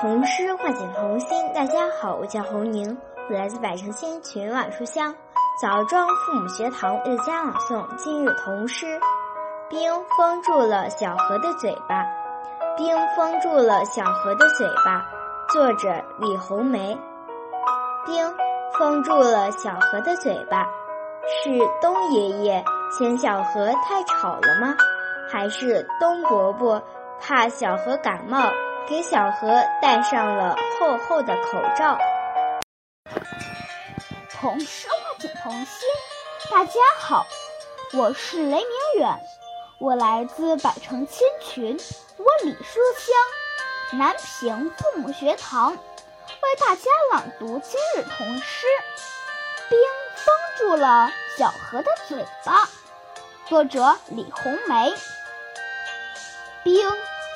童诗唤醒童心。大家好，我叫侯宁，我来自百城千群万书香枣庄父母学堂为大家朗诵今日童诗。冰封住了小河的嘴巴，冰封住了小河的嘴巴。作者李红梅。冰封住了小河的嘴巴，是冬爷爷嫌小河太吵了吗？还是冬伯伯怕小河感冒？给小河戴上了厚厚的口罩。童诗唤醒童心，大家好，我是雷明远，我来自百城千群，万里书香，南平父母学堂，为大家朗读今日童诗。冰封住了小河的嘴巴，作者李红梅。冰。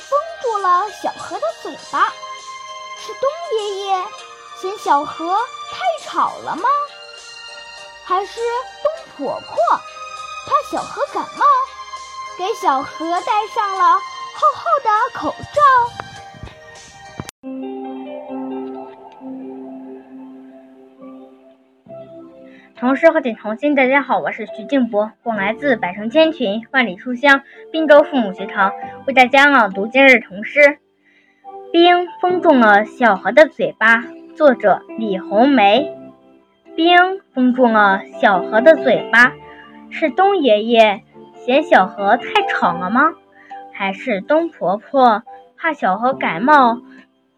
封住了小河的嘴巴，是冬爷爷嫌小河太吵了吗？还是冬婆婆怕小河感冒，给小河戴上了厚厚的口罩？童诗和点童心，大家好，我是徐静博，我来自百城千群，万里书香滨州父母学堂，为大家朗读今日童诗。冰封住了小河的嘴巴，作者李红梅。冰封住了小河的嘴巴，是冬爷爷嫌小河太吵了吗？还是冬婆婆怕小河感冒，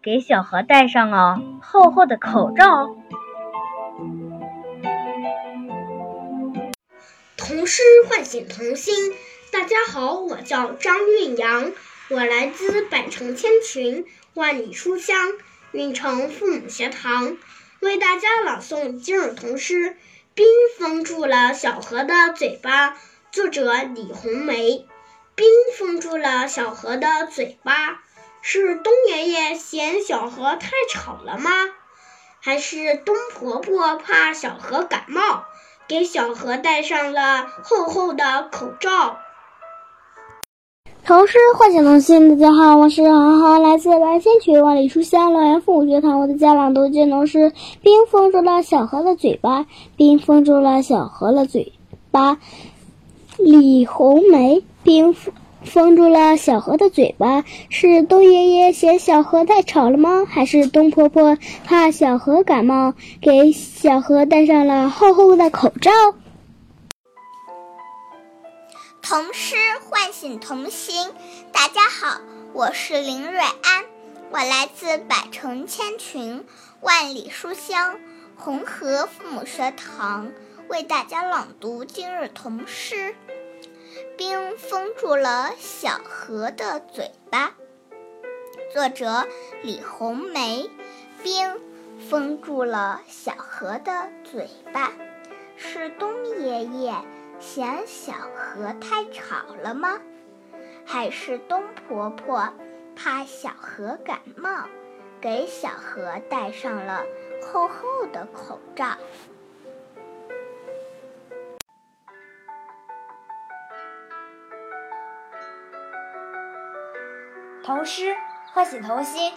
给小河戴上了厚厚的口罩？童诗唤醒童心。大家好，我叫张韵阳，我来自百城千群，万里书香运城父母学堂，为大家朗诵今日童诗《冰封住了小河的嘴巴》，作者李红梅。冰封住了小河的嘴巴，是冬爷爷嫌小河太吵了吗？还是冬婆婆怕小河感冒？给小河戴上了厚厚的口罩。童诗唤醒童心，大家好，我是航航，来自兰溪区万里书香乐园父母学堂，我的家朗读金童诗。冰封住了小河的嘴巴，冰封住了小河的嘴巴。李红梅，冰封封。住了小河的嘴巴，是冬爷爷嫌小河太吵了吗？还是冬婆婆怕小河感冒，给小河戴上了厚厚的口罩？童诗唤醒童心，大家好，我是林瑞安，我来自百城千群，万里书香红河父母学堂，为大家朗读今日童诗。冰封住了小河的嘴巴。作者李红梅。冰封住了小河的嘴巴，是冬爷爷嫌小河太吵了吗？还是冬婆婆怕小河感冒，给小河戴上了厚厚的口罩？童诗唤醒童心，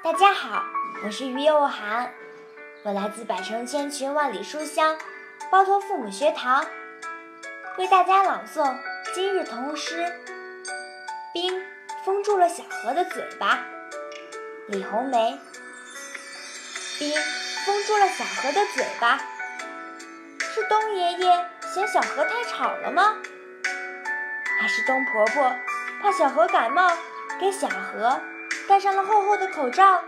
大家好，我是于幼涵，我来自百城千群万里书香包头父母学堂，为大家朗诵今日童诗。冰封住了小河的嘴巴，李红梅。冰封住了小河的嘴巴，是冬爷爷嫌小河太吵了吗？还是冬婆婆怕小河感冒？给小河戴上了厚厚的口罩。